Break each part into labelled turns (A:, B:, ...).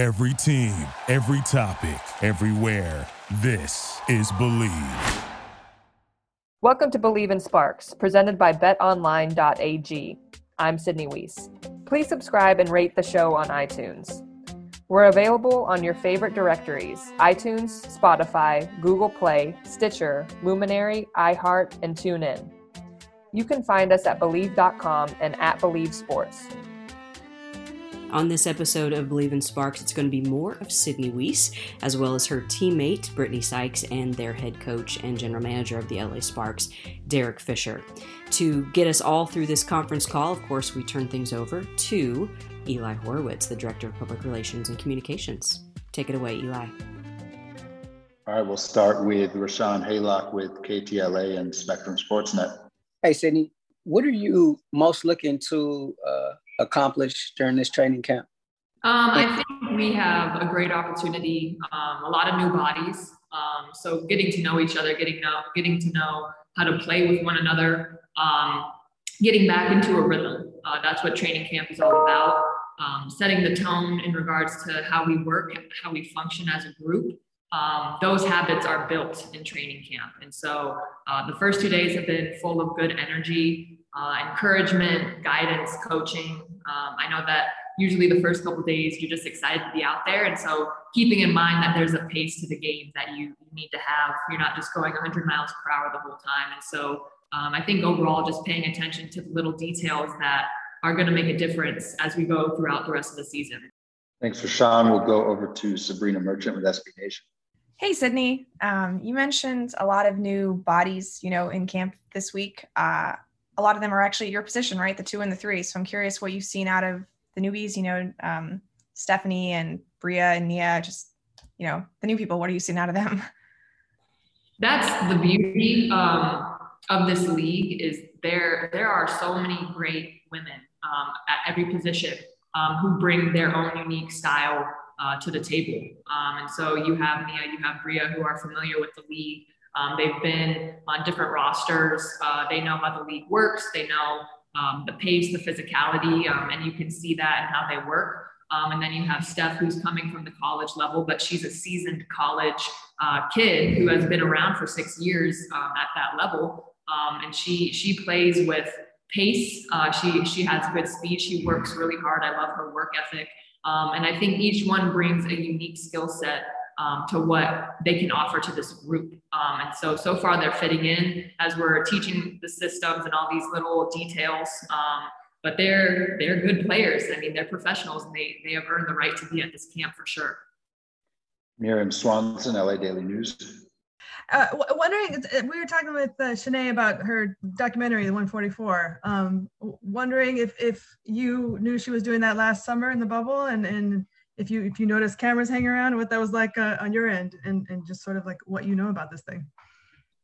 A: Every team, every topic, everywhere. This is Bleav.
B: Welcome to Bleav in Sparks, presented by betonline.ag. I'm Sydney Wiese. Please subscribe and rate the show on iTunes. We're available on your favorite directories iTunes, Spotify, Google Play, Stitcher, Luminary, iHeart, and TuneIn. You can find us at Bleav.com and at Bleav Sports.
C: On this episode of Bleav in Sparks, it's going to be more of Sydney Wiese, as well as her teammate, Brittany Sykes, and their head coach and general manager of the LA Sparks, Derek Fisher. To get us all through this conference call, of course, we turn things over to Eli Horowitz, the Director of Public Relations and Communications. Take it away, Eli.
D: All right, we'll start with Rashawn Haylock with KTLA and Spectrum Sportsnet.
E: Hey, Sydney, what are you most looking to uh, accomplish during this training camp?
F: Um, I think we have a great opportunity, um, a lot of new bodies. Um, so getting to know each other, getting know, getting to know how to play with one another, um, getting back into a rhythm. Uh, that's what training camp is all about. Um, setting the tone in regards to how we work, how we function as a group. Um, those habits are built in training camp. And so uh, the first two days have been full of good energy, uh, encouragement, guidance, coaching. Um, I know that usually the first couple days you're just excited to be out there. And so keeping in mind that there's a pace to the game that you, you need to have. You're not just going 100 miles per hour the whole time. And so um, I think overall, just paying attention to the little details that are going to make a difference as we go throughout the rest of the season.
D: Thanks, Rashawn. We'll go over to Sabrina Merchant with SB Nation.
G: Hey, Sydney. Um, you mentioned a lot of new bodies, you know, in camp this week. Uh, a lot of them are actually your position, right? The two and the three. So I'm curious what you've seen out of the newbies, you know, um, Stephanie and Bria and Nia, just, you know, the new people. What are you seeing out of them?
F: That's the beauty um, of this league is there, there are so many great women um, at every position um, who bring their own unique style uh, to the table. Um, and so you have Nia, you have Bria who are familiar with the league. Um, they've been on different rosters. Uh, they know how the league works. They know um, the pace, the physicality, um, and you can see that and how they work. Um, and then you have Steph, who's coming from the college level, but she's a seasoned college uh, kid who has been around for six years um, at that level. Um, and she she plays with pace. Uh, she she has good speed. She works really hard. I love her work ethic. and I think each one brings a unique skill set um, to what they can offer to this group. Um, and so, so far they're fitting in as we're teaching the systems and all these little details. Um, but they're they're good players. I mean, they're professionals, and they they have earned the right to be at this camp for sure.
D: Miriam Swanson, LA Daily News.
H: Uh, wondering, we were talking with uh, Shanae about her documentary, The 144. Um, wondering if if you knew she was doing that last summer in the bubble, and and if you if you notice cameras hanging around, what that was like uh, on your end, and and just sort of like what you know about this thing.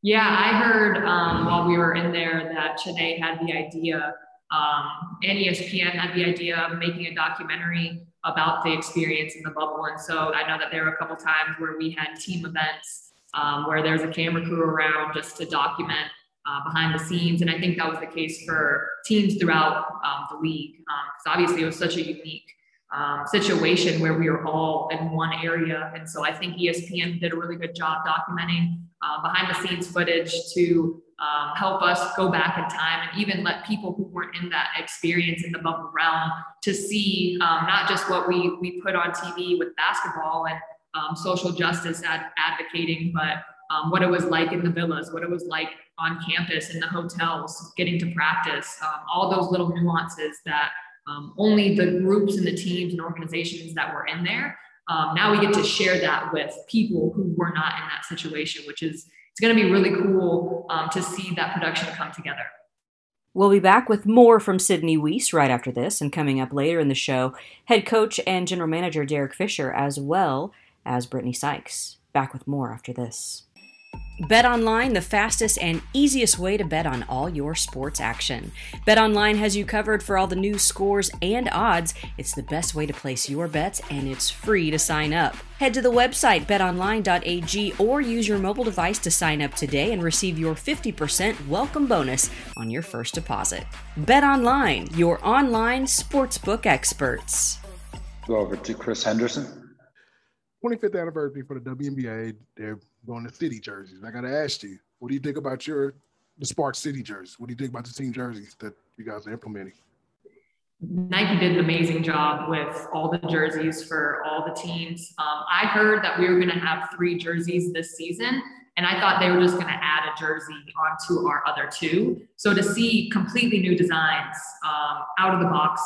F: Yeah, I heard um, while we were in there that Shanae had the idea, um, and ESPN had the idea of making a documentary about the experience in the bubble. And so I know that there were a couple times where we had team events um, where there's a camera crew around just to document uh, behind the scenes. And I think that was the case for teams throughout um, the league because um, obviously it was such a unique um, situation where we are all in one area. And so I think ESPN did a really good job documenting uh, behind the scenes footage to um, help us go back in time and even let people who weren't in that experience in the bubble realm to see um, not just what we, we put on TV with basketball and um, social justice ad- advocating, but um, what it was like in the villas, what it was like on campus in the hotels, getting to practice, um, all those little nuances that um, only the groups and the teams and organizations that were in there. Um, now we get to share that with people who were not in that situation, which is it's going to be really cool um, to see that production come together.
C: We'll be back with more from Sydney Wiese right after this, and coming up later in the show, head coach and general manager Derek Fisher, as well as Brittany Sykes. Back with more after this. Bet online, the fastest and easiest way to bet on all your sports action. Bet online has you covered for all the news, scores, and odds. It's the best way to place your bets, and it's free to sign up. Head to the website betonline.ag or use your mobile device to sign up today and receive your 50% welcome bonus on your first deposit. Bet online, your online sportsbook experts.
D: Go over to Chris Henderson.
I: 25th anniversary for the WNBA. They're going to city jerseys. I got to ask you, what do you think about your the Spark City jerseys? What do you think about the team jerseys that you guys are implementing?
F: Nike did an amazing job with all the jerseys for all the teams. Um, I heard that we were going to have three jerseys this season, and I thought they were just going to add a jersey onto our other two. So to see completely new designs um, out of the box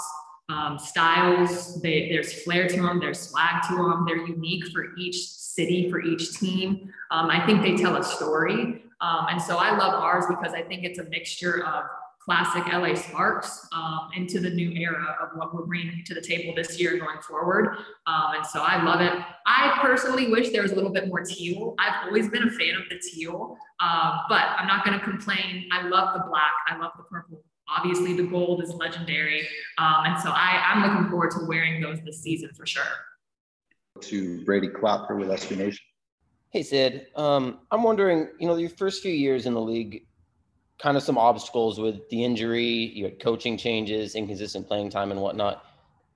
F: um, styles, they, there's flair to them, there's swag to them, they're unique for each city, for each team. Um, I think they tell a story. Um, and so I love ours because I think it's a mixture of classic LA Sparks um, into the new era of what we're bringing to the table this year going forward. Um, and so I love it. I personally wish there was a little bit more teal. I've always been a fan of the teal, uh, but I'm not going to complain. I love the black. I love the purple. Obviously, the gold is legendary. Um, and so I, I'm looking forward to wearing those this season for sure.
D: To Brady Klopfer with SB Nation.
J: Hey, Sid. Um, I'm wondering, you know, your first few years in the league, kind of some obstacles with the injury, you had coaching changes, inconsistent playing time, and whatnot.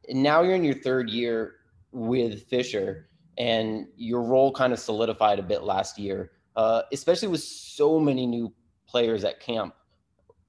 J: And now you're in your third year with Fisher, and your role kind of solidified a bit last year, uh, especially with so many new players at camp.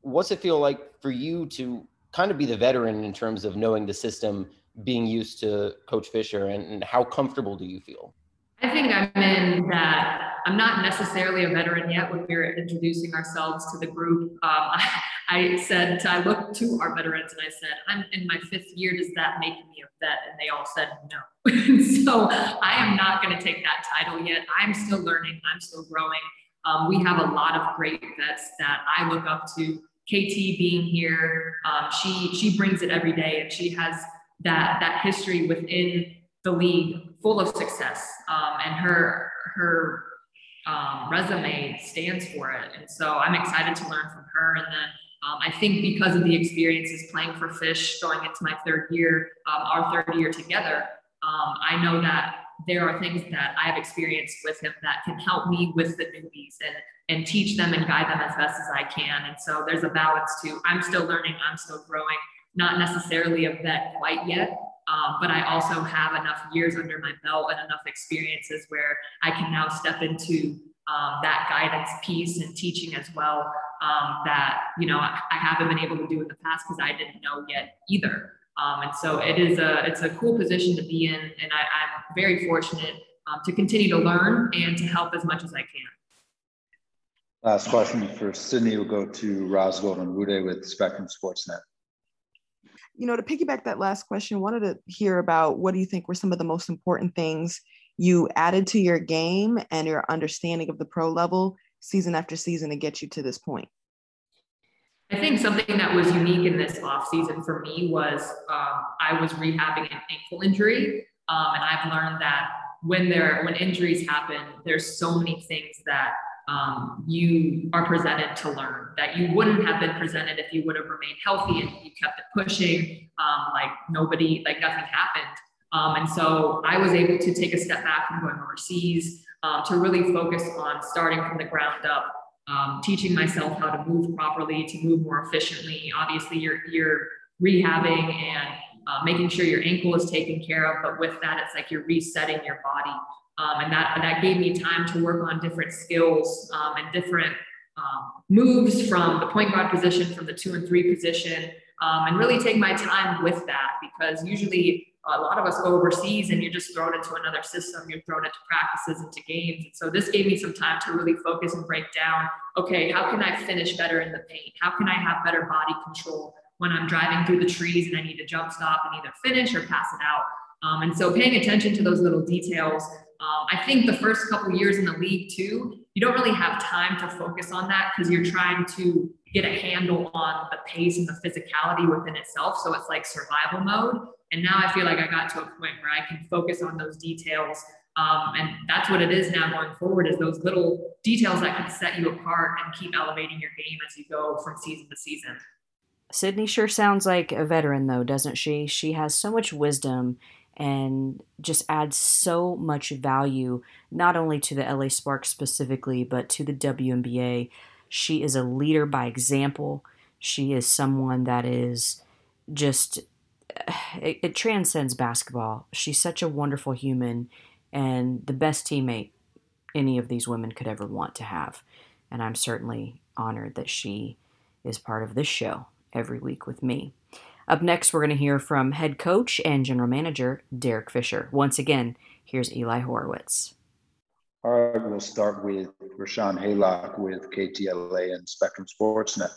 J: What's it feel like for you to kind of be the veteran in terms of knowing the system, being used to Coach Fisher, and, and how comfortable do you feel?
F: I think I'm in that I'm not necessarily a veteran yet when we were introducing ourselves to the group. Um, I, said, I looked to our veterans and I said, I'm in my fifth year. Does that make me a vet? And they all said no. so I am not going to take that title yet. I'm still learning, I'm still growing. Um, we have a lot of great vets that I look up to. KT being here, um, she she brings it every day, and she has that that history within the league full of success, um, and her her um, resume stands for it. And so I'm excited to learn from her. And then um, I think because of the experiences playing for Fish, going into my third year, um, our third year together, um, I know that there are things that I have experienced with him that can help me with the newbies and and teach them and guide them as best as I can. And so there's a balance to I'm still learning, I'm still growing, not necessarily a vet quite yet, um, but I also have enough years under my belt and enough experiences where I can now step into um, that guidance piece and teaching as well um, that you know I, I, haven't been able to do in the past because I didn't know yet either. Um, and so it is a it's a cool position to be in, and I, am very fortunate um, to continue to learn and to help as much as I can.
D: Last question for Sydney will go to Roz Golden Wude with Spectrum Sportsnet
K: you know, to piggyback that last question, wanted to hear about what do you think were some of the most important things you added to your game and your understanding of the pro level season after season to get you to this point?
F: I think something that was unique in this off season for me was um, I was rehabbing an ankle injury, um, and I've learned that when there when injuries happen, there's so many things that um, you are presented to learn that you wouldn't have been presented if you would have remained healthy and you kept it pushing um, like nobody like nothing happened. Um, and so i was able to take a step back from going overseas um, to really focus on starting from the ground up um, teaching myself how to move properly to move more efficiently. Obviously you're you're rehabbing and uh, making sure your ankle is taken care of but with that it's like you're resetting your body um, and that, that gave me time to work on different skills um, and different um, moves from the point guard position, from the two and three position, um, and really take my time with that because usually a lot of us go overseas and you're just thrown into another system, you're thrown into practices, into games. And so this gave me some time to really focus and break down okay, how can I finish better in the paint? How can I have better body control when I'm driving through the trees and I need to jump stop and either finish or pass it out? Um, and so paying attention to those little details um, I think the first couple years in the league too, you don't really have time to focus on that because you're trying to get a handle on the pace and the physicality within itself. So it's like survival mode. And now I feel like I got to a point where I can focus on those details. Um, and that's what it is now going forward is those little details that can set you apart and keep elevating your game as you go from season to season.
C: Sydney sure sounds like a veteran, though, doesn't she? She has so much wisdom and just adds so much value, not only to the LA Sparks specifically, but to the WNBA. She is a leader by example. She is someone that is just, it, it transcends basketball. She's such a wonderful human. and the best teammate any of these women could ever want to have. And I'm certainly honored that she is part of this show every week with me. Up next, we're going to hear from head coach and general manager Derek Fisher. Once again, here's Eli Horowitz.
D: All right, we'll start with Rashawn Haylock with KTLA and Spectrum Sportsnet.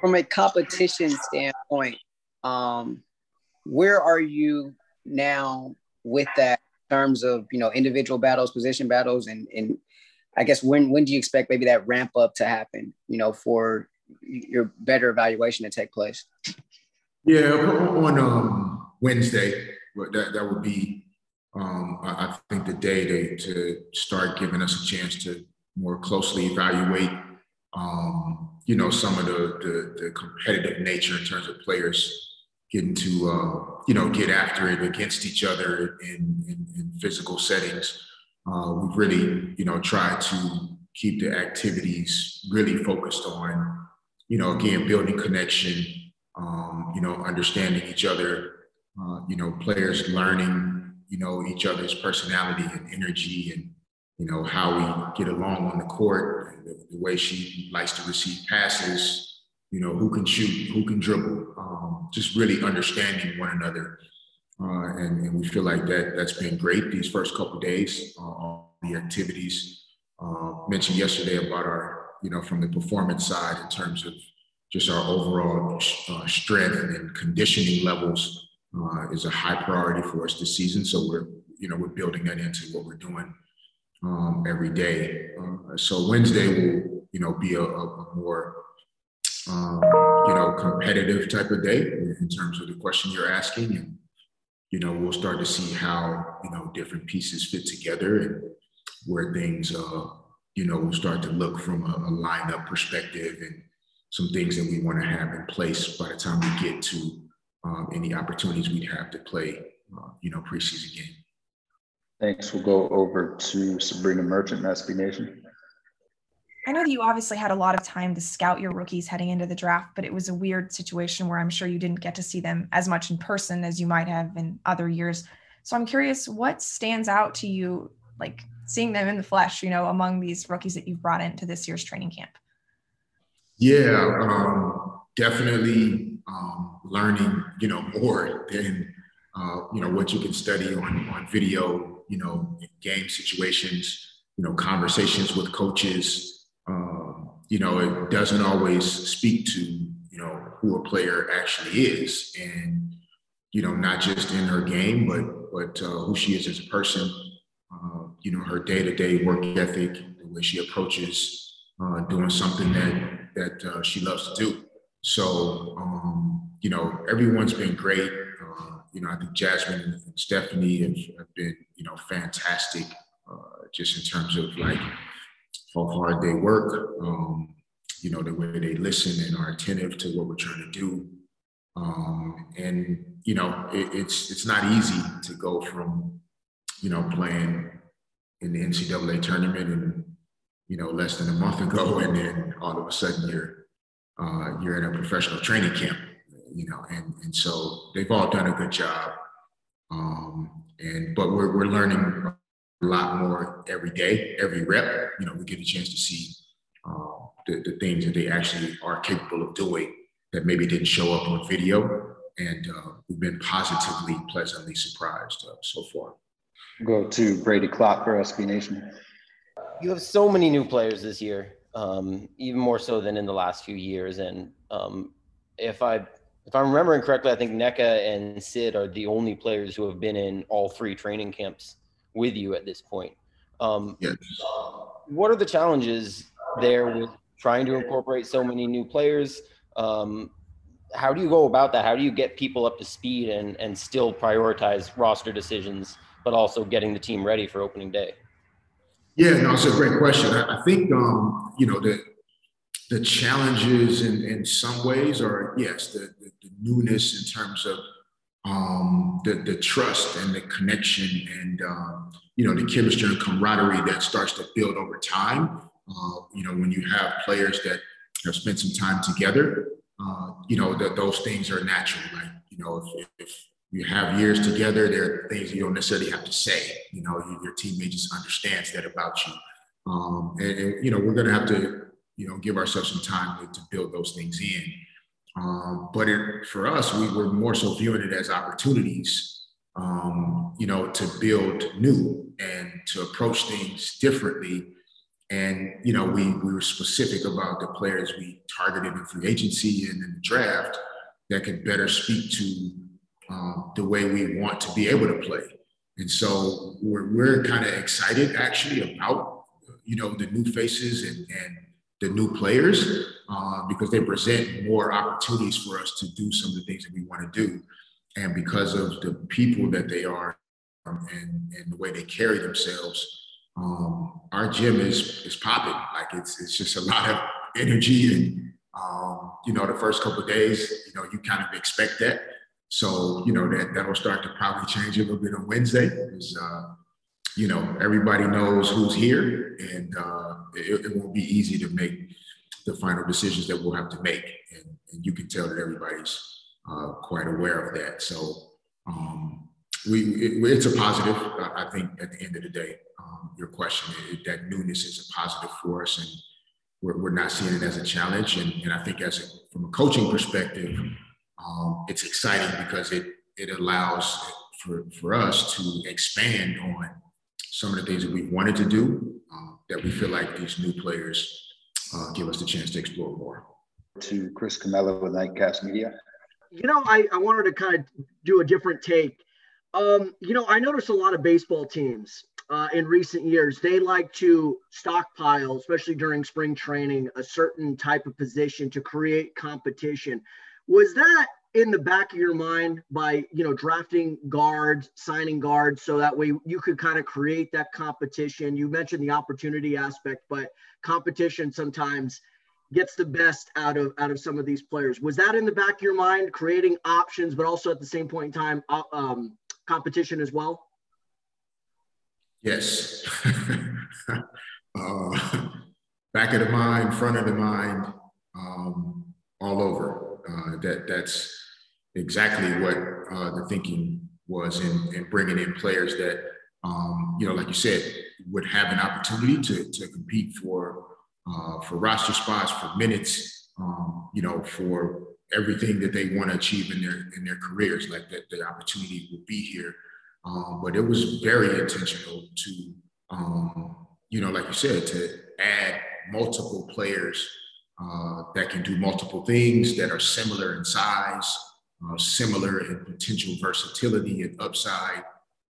E: From a competition standpoint, um, where are you now with that in terms of you know individual battles, position battles, and and I guess when when do you expect maybe that ramp up to happen? You know, for your better evaluation to take place.
L: Yeah, on um, Wednesday, that that would be um, I, think the day to, to start giving us a chance to more closely evaluate, um, you know, some of the, the, the competitive nature in terms of players getting to, uh, you know, get after it against each other in, in, in physical settings. Uh, we've really, you know, tried to keep the activities really focused on, you know, again, building connection, um, you know, understanding each other, uh, you know, players learning you know, each other's personality and energy and, you know, how we get along on the court, the, the way she likes to receive passes, you know, who can shoot, who can dribble, um, just really understanding one another. Uh, and, and, we feel like that that's been great these first couple days. Uh, the activities uh, mentioned yesterday about our, you know, from the performance side in terms of just our overall uh, strength and conditioning levels uh, is a high priority for us this season. So we're, you know, we're building that into what we're doing um, every day. Uh, so Wednesday will, you know, be a, a more, um, you know, competitive type of day in terms of the question you're asking, and you know, we'll start to see how you know different pieces fit together and where things, uh, you know, will start to look from a, a lineup perspective and some things that we want to have in place by the time we get to um, any opportunities we'd have to play, uh, you know, preseason game.
D: Thanks. We'll go over to Sabrina Merchant, SB Nation.
G: I know that you obviously had a lot of time to scout your rookies heading into the draft, but it was a weird situation where I'm sure you didn't get to see them as much in person as you might have in other years. So I'm curious, what stands out to you, like seeing them in the flesh, you know, among these rookies that you've brought into this year's training camp?
L: Yeah, um, definitely um, learning, you know, more than uh, you know what you can study on on video, you know, game situations, you know, conversations with coaches. Um, you know, it doesn't always speak to you know who a player actually is, and you know, not just in her game, but but uh, who she is as a person. Uh, you know, her day to day work ethic, the way she approaches uh, doing something that that uh, she loves to do. So, um, you know, everyone's been great. Uh, you know, I think Jasmine and Stephanie have, have been, you know, fantastic uh, just in terms of like how hard they work, um, you know, the way they listen and are attentive to what we're trying to do. Um, and, you know, it, it's, it's not easy to go from, you know, playing in the NCAA tournament and, you know, less than a month ago, and then all of a sudden you're uh, you're in a professional training camp, you know, and, and so they've all done a good job. Um, and but we're, we're learning a lot more every day, every rep. You know, we get a chance to see uh, the, the things that they actually are capable of doing that maybe didn't show up on video. And uh, we've been positively, pleasantly surprised uh, so far.
D: Go to Brady Klopp for SB Nation.
J: You have so many new players this year um, even more so than in the last few years. And um, if I if I'm remembering correctly, I think Nneka and Sid are the only players who have been in all three training camps with you at this point. Um,
L: yes.
J: What are the challenges there with trying to incorporate so many new players? Um, how do you go about that? How do you get people up to speed and, and still prioritize roster decisions, but also getting the team ready for opening day?
L: Yeah, no, it's a great question. I, I think um, you know the the challenges in, in some ways are yes, the, the, the newness in terms of um, the the trust and the connection and um, you know the chemistry and camaraderie that starts to build over time. Uh, you know when you have players that have spent some time together, uh, you know that those things are natural. Like you know if, if you have years together, there are things you don't necessarily have to say. You know, your teammate just understands that about you. Um, and, and, you know, we're going to have to, you know, give ourselves some time to, to build those things in. Um, but it, for us, we were more so viewing it as opportunities, um, you know, to build new and to approach things differently. And, you know, we, we were specific about the players we targeted in free agency and in the draft that could better speak to um, the way we want to be able to play. And so we're, we're kind of excited actually about, you know, the new faces and, and the new players uh, because they present more opportunities for us to do some of the things that we want to do. And because of the people that they are um, and, and the way they carry themselves, um, our gym is is popping. Like it's it's just a lot of energy and um, you know the first couple days, you know, you kind of expect that. So you know that that'll start to probably change a little bit on Wednesday because uh, you know everybody knows who's here, and uh, it, it, won't be easy to make the final decisions that we'll have to make. And, and you can tell that everybody's uh, quite aware of that. So um, we it, it's a positive. I think at the end of the day, um, your question it, that newness is a positive for us, and we're, we're not seeing it as a challenge. And, and I think as a, from a coaching perspective um, it's exciting because it it allows for, for us to expand on some of the things that we've wanted to do um, that we feel like these new players uh, give us the chance to explore more.
D: To Chris Camello with Nightcast Media.
M: You know, I, I wanted to kind of do a different take. Um, you know, I noticed a lot of baseball teams uh, in recent years, they like to stockpile, especially during spring training, a certain type of position to create competition. Was that in the back of your mind by you know drafting guards, signing guards, so that way you could kind of create that competition? You mentioned the opportunity aspect, but competition sometimes gets the best out of out of some of these players. Was that in the back of your mind, creating options, but also at the same point in time, uh, um, competition as well?
L: Yes. uh, back of the mind, front of the mind, um, all over. Uh, that that's exactly what uh, the thinking was in, in bringing in players that um, you know, like you said, would have an opportunity to, to compete for uh, for roster spots, for minutes, um, you know, for everything that they want to achieve in their in their careers. Like that, the opportunity will be here. Um, but it was very intentional to, um, you know, like you said, to add multiple players uh, that can do multiple things that are similar in size, uh, similar in potential versatility and upside,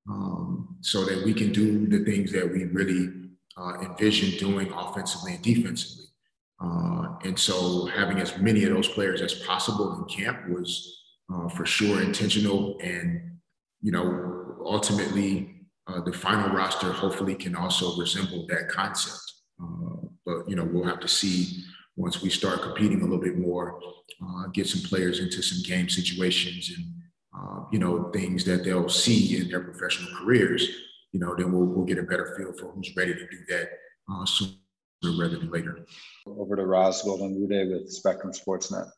L: um, so that we can do the things that we really uh, envision doing offensively and defensively. Uh, and so having as many of those players as possible in camp was uh, for sure intentional and, you know, ultimately the final roster hopefully can also resemble that concept. but, you know, we'll have to see once we start competing a little bit more, uh, get some players into some game situations and uh, you know things that they'll see in their professional careers, you know, then we'll, we'll get a better feel for who's ready to do that uh, sooner rather than later.
D: Over to Roz Golden-Rude with Spectrum Sportsnet.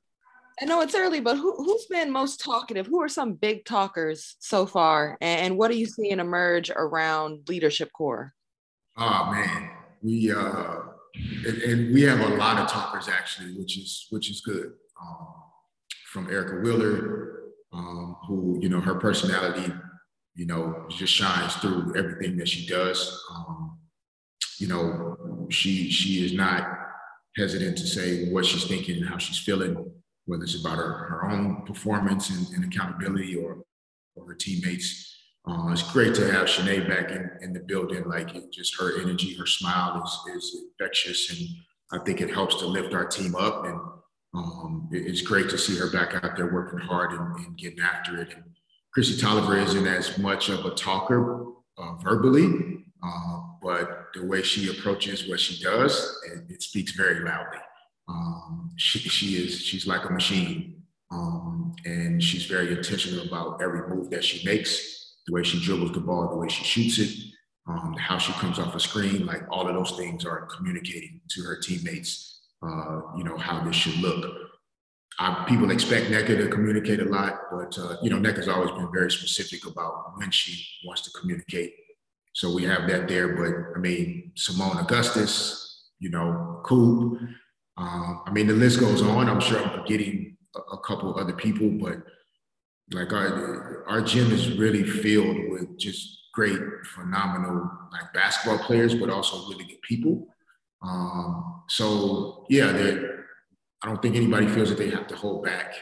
K: I know it's early, but who, who's been most talkative? Who are some big talkers so far? And what are you seeing emerge around leadership core?
L: Oh man, we uh and, and, we have a lot of talkers actually, which is which is good. Um, from Erica Wheeler, um, who you know her personality, you know, just shines through everything that she does. Um, you know, she she is not hesitant to say what she's thinking and how she's feeling, whether it's about her, her own performance and, and accountability or, or her teammates. Uh, it's great to have Chiney back in, in the building. Like it, just her energy, her smile is, is infectious, and I think it helps to lift our team up. And um, it, it's great to see her back out there working hard and, and getting after it. And Kristi Toliver isn't as much of a talker uh, verbally, uh, but the way she approaches what she does, it, it speaks very loudly. Um, she, she is she's like a machine, um, and she's very intentional about every move that she makes the way she dribbles the ball, the way she shoots it, um, how she comes off a screen, like all of those things are communicating to her teammates, uh, you know, how this should look. I, people expect Nneka to communicate a lot, but uh, you know, Nneka's always been very specific about when she wants to communicate. So we have that there. But I mean, Seimone Augustus, you know, Coop. Um, I mean, the list goes on. I'm sure I'm forgetting a, a couple other people, but like our our gym is really filled with just great, phenomenal like basketball players, but also really good people. Um, so yeah, I don't think anybody feels that they have to hold back,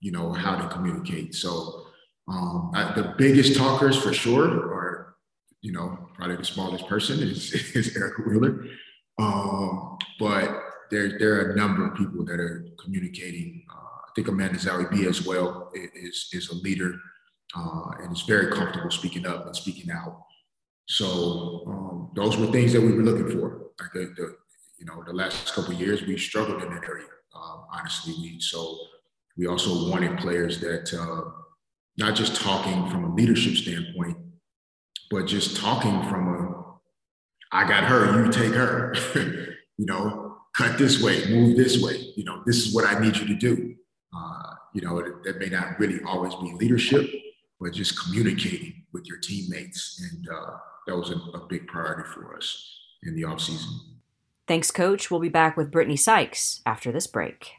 L: you know, how to communicate. So um, I, the biggest talkers for sure are, you know, probably the smallest person is, is Eric Wheeler. Um, but there, there are a number of people that are communicating. Uh, think Amanda Zahui B as well is, is a leader uh, and is very comfortable speaking up and speaking out. So um, those were things that we were looking for. Like the, the you know, the last couple years, we struggled in that area. Um, honestly, we so we also wanted players that uh, not just talking from a leadership standpoint, but just talking from a I got her, you take her. you know, cut this way, move this way. You know, this is what I need you to do. Uh, you know, that may not really always be leadership, but just communicating with your teammates. And uh, that was a, a, big priority for us in the offseason.
C: Thanks, Coach. We'll be back with Brittany Sykes after this break.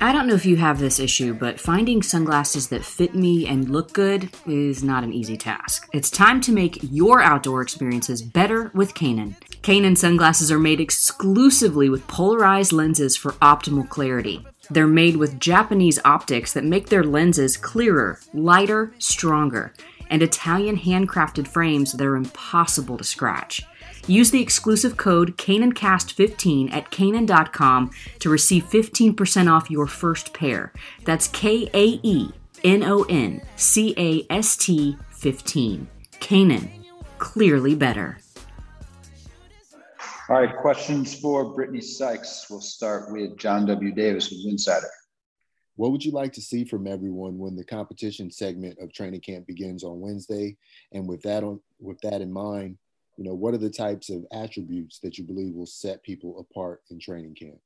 C: I don't know if you have this issue, but finding sunglasses that fit me and look good is not an easy task. It's time to make your outdoor experiences better with Kaenon. Kaenon sunglasses are made exclusively with polarized lenses for optimal clarity. They're made with Japanese optics that make their lenses clearer, lighter, stronger, and Italian handcrafted frames that are impossible to scratch. Use the exclusive code KaenonCast15 at Kaenon.com to receive 15% off your first pair. That's K A E N O N C A S T 15. Kaenon, clearly better.
D: All right, questions for Brittany Sykes. We'll start with John W. Davis with Insider.
N: What would you like to see from everyone when the competition segment of training camp begins on Wednesday? And with that on with that in mind, you know, what are the types of attributes that you believe will set people apart in training camp?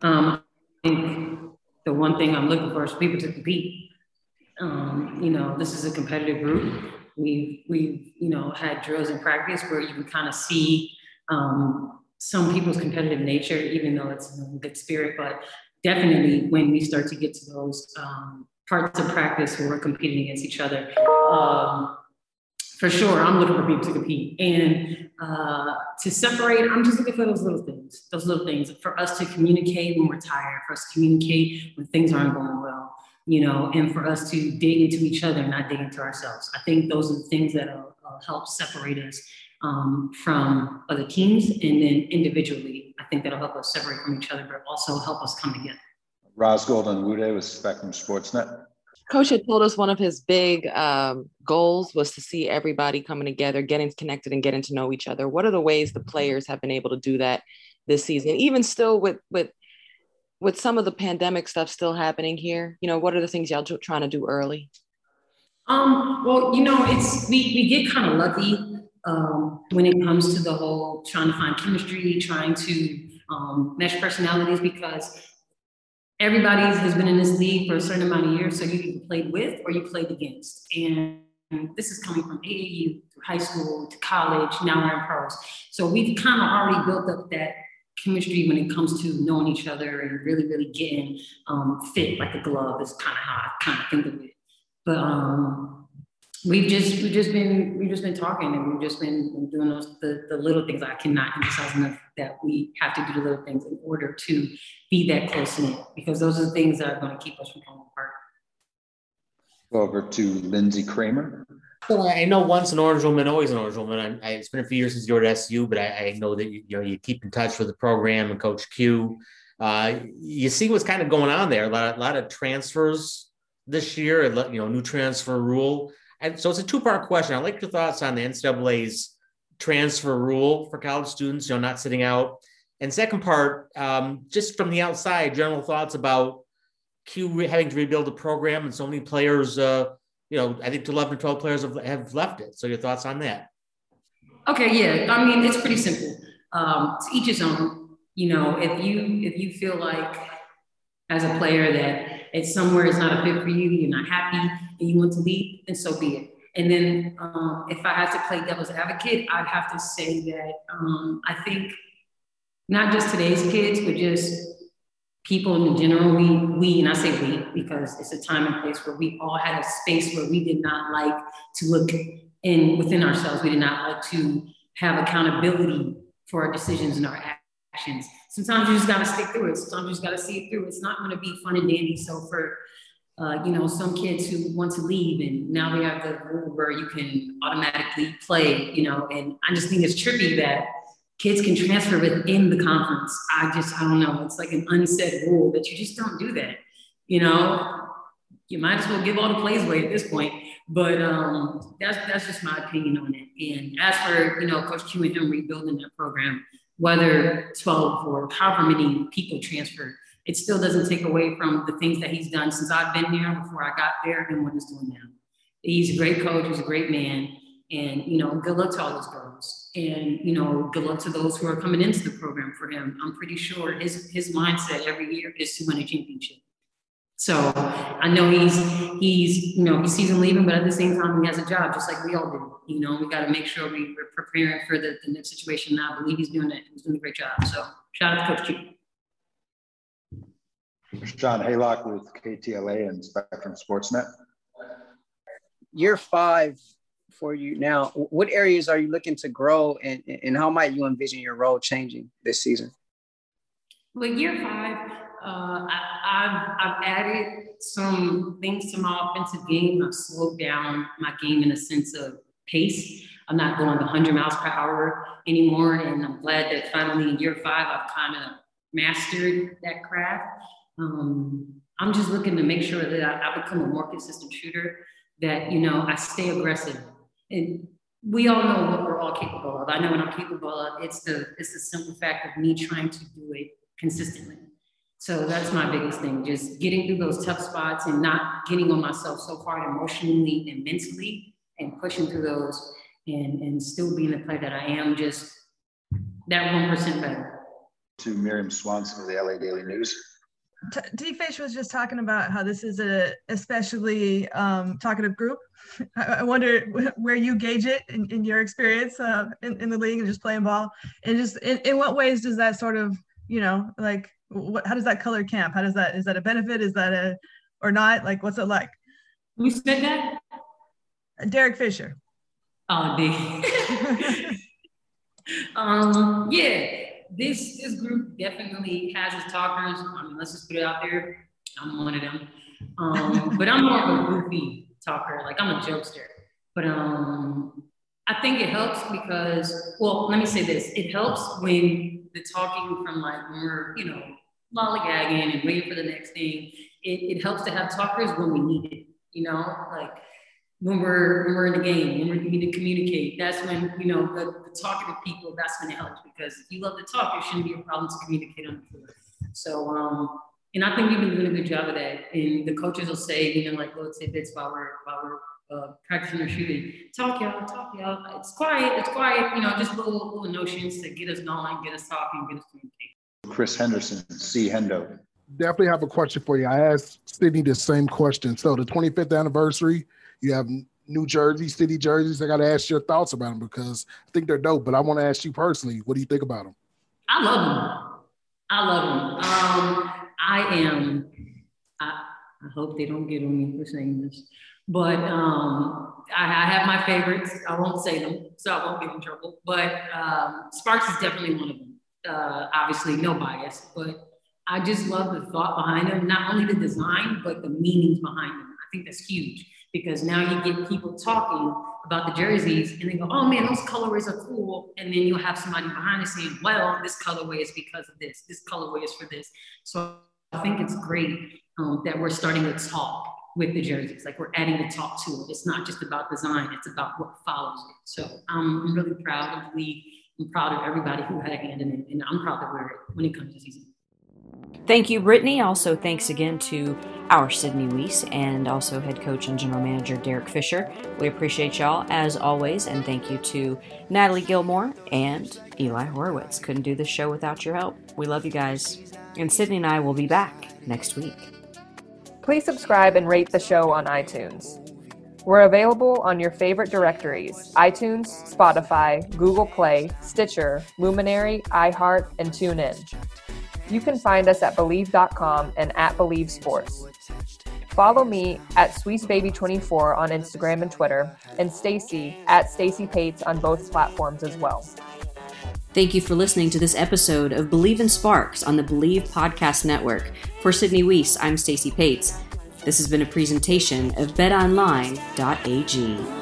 O: Um, I think the one thing I'm looking for is people to compete. Um, you know, this is a competitive group. We've we've you know had drills in practice where you can kind of see um, some people's competitive nature, even though it's in a good spirit. But definitely, when we start to get to those um, parts of practice where we're competing against each other, um, for sure, I'm looking for people to compete. And uh, to separate, I'm just looking for those little things, those little things for us to communicate when we're tired, for us to communicate when things aren't going well, you know, and for us to dig into each other, not dig into ourselves. I think those are the things that will, will help separate us um, from other teams and then individually. I think that'll help us separate from each other, but also help us come together.
D: Ros Goldenwude with Spectrum Sportsnet.
K: Coach had told us one of his big um, goals was to see everybody coming together, getting connected, and getting to know each other. What are the ways the players have been able to do that this season? Even still, with with with some of the pandemic stuff still happening here, you know, what are the things y'all trying to do early?
O: Um, well, you know, it's we we get kind of lucky um, when it comes to the whole trying to find chemistry, trying to um, mesh personalities because everybody has been in this league for a certain amount of years, so you either played with or you played against. And this is coming from AAU through high school to college, now we're in pros. So we've kind of already built up that chemistry when it comes to knowing each other and really, really getting um, fit like a glove is kind of how I kind of think of it. But um, we've just we've just been we've just been talking and we've just been doing those the, the little things I cannot emphasize enough that we have to do the little things in order to be that close knit because those are the things that are going to keep us from falling apart.
D: Over to Lindsay Kramer.
P: Well, I know once an Orange Woman, always an Orange Woman. I, I, it's been a few years since you were at SU, but I, I know that you, you, know you keep in touch with the program and Coach Q. Uh, you see what's kind of going on there. A lot, a lot of transfers this year. You know, new transfer rule. And so it's a two part question. I'd like your thoughts on the NCAA's transfer rule for college students, you know, not sitting out. And second part, um, just from the outside, general thoughts about Q having to rebuild the program and so many players, uh, you know, I think 11 or 12 players have, have left it. So your thoughts on that?
O: Okay, yeah. I mean, it's pretty simple. Um, to each his own. You know, if you if you feel like as a player that it's somewhere it's not a fit for you, you're not happy, and you want to leave, then so be it. And then um, if I had to play devil's advocate, I'd have to say that um, I think not just today's kids, but just people in general, we, we, and I say we, because it's a time and place where we all had a space where we did not like to look in within ourselves. We did not like to have accountability for our decisions and our actions. Sometimes you just got to stick through it. Sometimes you just got to see it through. It's not going to be fun and dandy. So for uh, you know, some kids who want to leave, and now we have the rule where you can automatically play. You know, and I just think it's trippy that kids can transfer within the conference. I just I don't know. It's like an unsaid rule that you just don't do that. You know, you might as well give all the plays away at this point. But um, that's that's just my opinion on it. And as for you know, Coach Q and him rebuilding that program, whether 12 or however many people transferred, it still doesn't take away from the things that he's done since I've been here before I got there and what he's doing now. He's a great coach, he's a great man. And you know, good luck to all those girls. And you know, good luck to those who are coming into the program for him. I'm pretty sure his his mindset every year is to win a championship. So I know he's he's you know he sees him leaving, but at the same time he has a job just like we all do. You know we got to make sure we, are preparing for the, the next situation. And I believe he's doing it. He's doing a great job. So shout out to Coach Q.
D: Sean Haylock with KTLA and Spectrum Sportsnet.
E: Year five for you now. What areas are you looking to grow, and and how might you envision your role changing this season?
O: Well, year five uh, I, have I've added some things to my offensive game. I've slowed down my game in a sense of pace. I'm not going 100 miles per hour anymore. And I'm glad that finally in year five, I've kind of mastered that craft. Um, I'm just looking to make sure that I, I become a more consistent shooter, that, you know, I stay aggressive. And we all know what we're all capable of. I know what I'm capable of. It's the, it's the simple fact of me trying to do it consistently. So that's my biggest thing, just getting through those tough spots and not getting on myself so hard emotionally and mentally and pushing through those and, and still being the player that I am, just that 1% better.
D: To Miriam Swanson of the LA Daily News.
H: T Fish was just talking about how this is a especially um, talkative group. I wonder where you gauge it in, in your experience uh, in, in the league and just playing ball, and just in, in what ways does that sort of you know like what, how does that color camp? How does that, is that a benefit? Is that a, or not? Like, what's it like?
O: Who said that?
H: Derek Fisher.
O: Oh, Dick. um, yeah, this this group definitely has its talkers. I mean, let's just put it out there. I'm one of them. Um, but I'm more of a goofy talker. Like I'm a jokester. But um, I think it helps because, well, let me say this. It helps when the talking from like when we're, you know, lollygagging and waiting for the next thing. It, it helps to have talkers when we need it, you know, like when we're when we're in the game, when we need to communicate. That's when, you know, the, the talking to people, that's when it helps because if you love to talk, it shouldn't be a problem to communicate on the floor. So um, and I think we've been doing a good job of that. And the coaches will say, you know, like little tidbits while we're while we're uh, practicing or shooting. Talk y'all, talk y'all. It's quiet, it's quiet. You know, just little little notions to get us going, get us talking, get us communicating.
D: Chris Henderson, C. Hendo.
I: Definitely have a question for you. I asked Sydney the same question. So the 25th anniversary, you have New Jersey City jerseys. I got to ask your thoughts about them because I think they're dope. But I want to ask you personally, what do you think about them?
O: I love them. I love them. Um, I am. I, I hope they don't get on me for saying this, but um, I, I, have my favorites. I won't say them, so I won't get in trouble. But um, Sparks is definitely one of them uh, obviously no bias, but I just love the thought behind them, not only the design, but the meanings behind them. I think that's huge because now you get people talking about the jerseys and they go, oh man, those colorways are cool. And then you'll have somebody behind it saying, well, this colorway is because of this, this colorway is for this. So I think it's great um, that we're starting to talk with the jerseys. Like we're adding the talk to it. It's not just about design, it's about what follows it. So um, I'm really proud of the league I'm proud of everybody who had a hand in it, and I'm proud wear it when it comes to season.
C: Thank you, Brittany. Also, thanks again to our Sydney Wiese and also head coach and general manager Derek Fisher. We appreciate y'all as always, and thank you to Natalie Gilmore and Eli Horowitz. Couldn't do this show without your help. We love you guys. And Sydney and I will be back next week.
B: Please subscribe and rate the show on iTunes. We're available on your favorite directories iTunes, Spotify, Google Play, Stitcher, Luminary, iHeart, and TuneIn. You can find us at Bleav.com and at Bleav Sports. Follow me at SweetsBaby24 on Instagram and Twitter, and Stacy at Stacy Pates on both platforms as well.
C: Thank you for listening to this episode of Bleav in Sparks on the Bleav Podcast Network. For Sydney Wiese, I'm Stacy Pates. This has been a presentation of betonline.ag.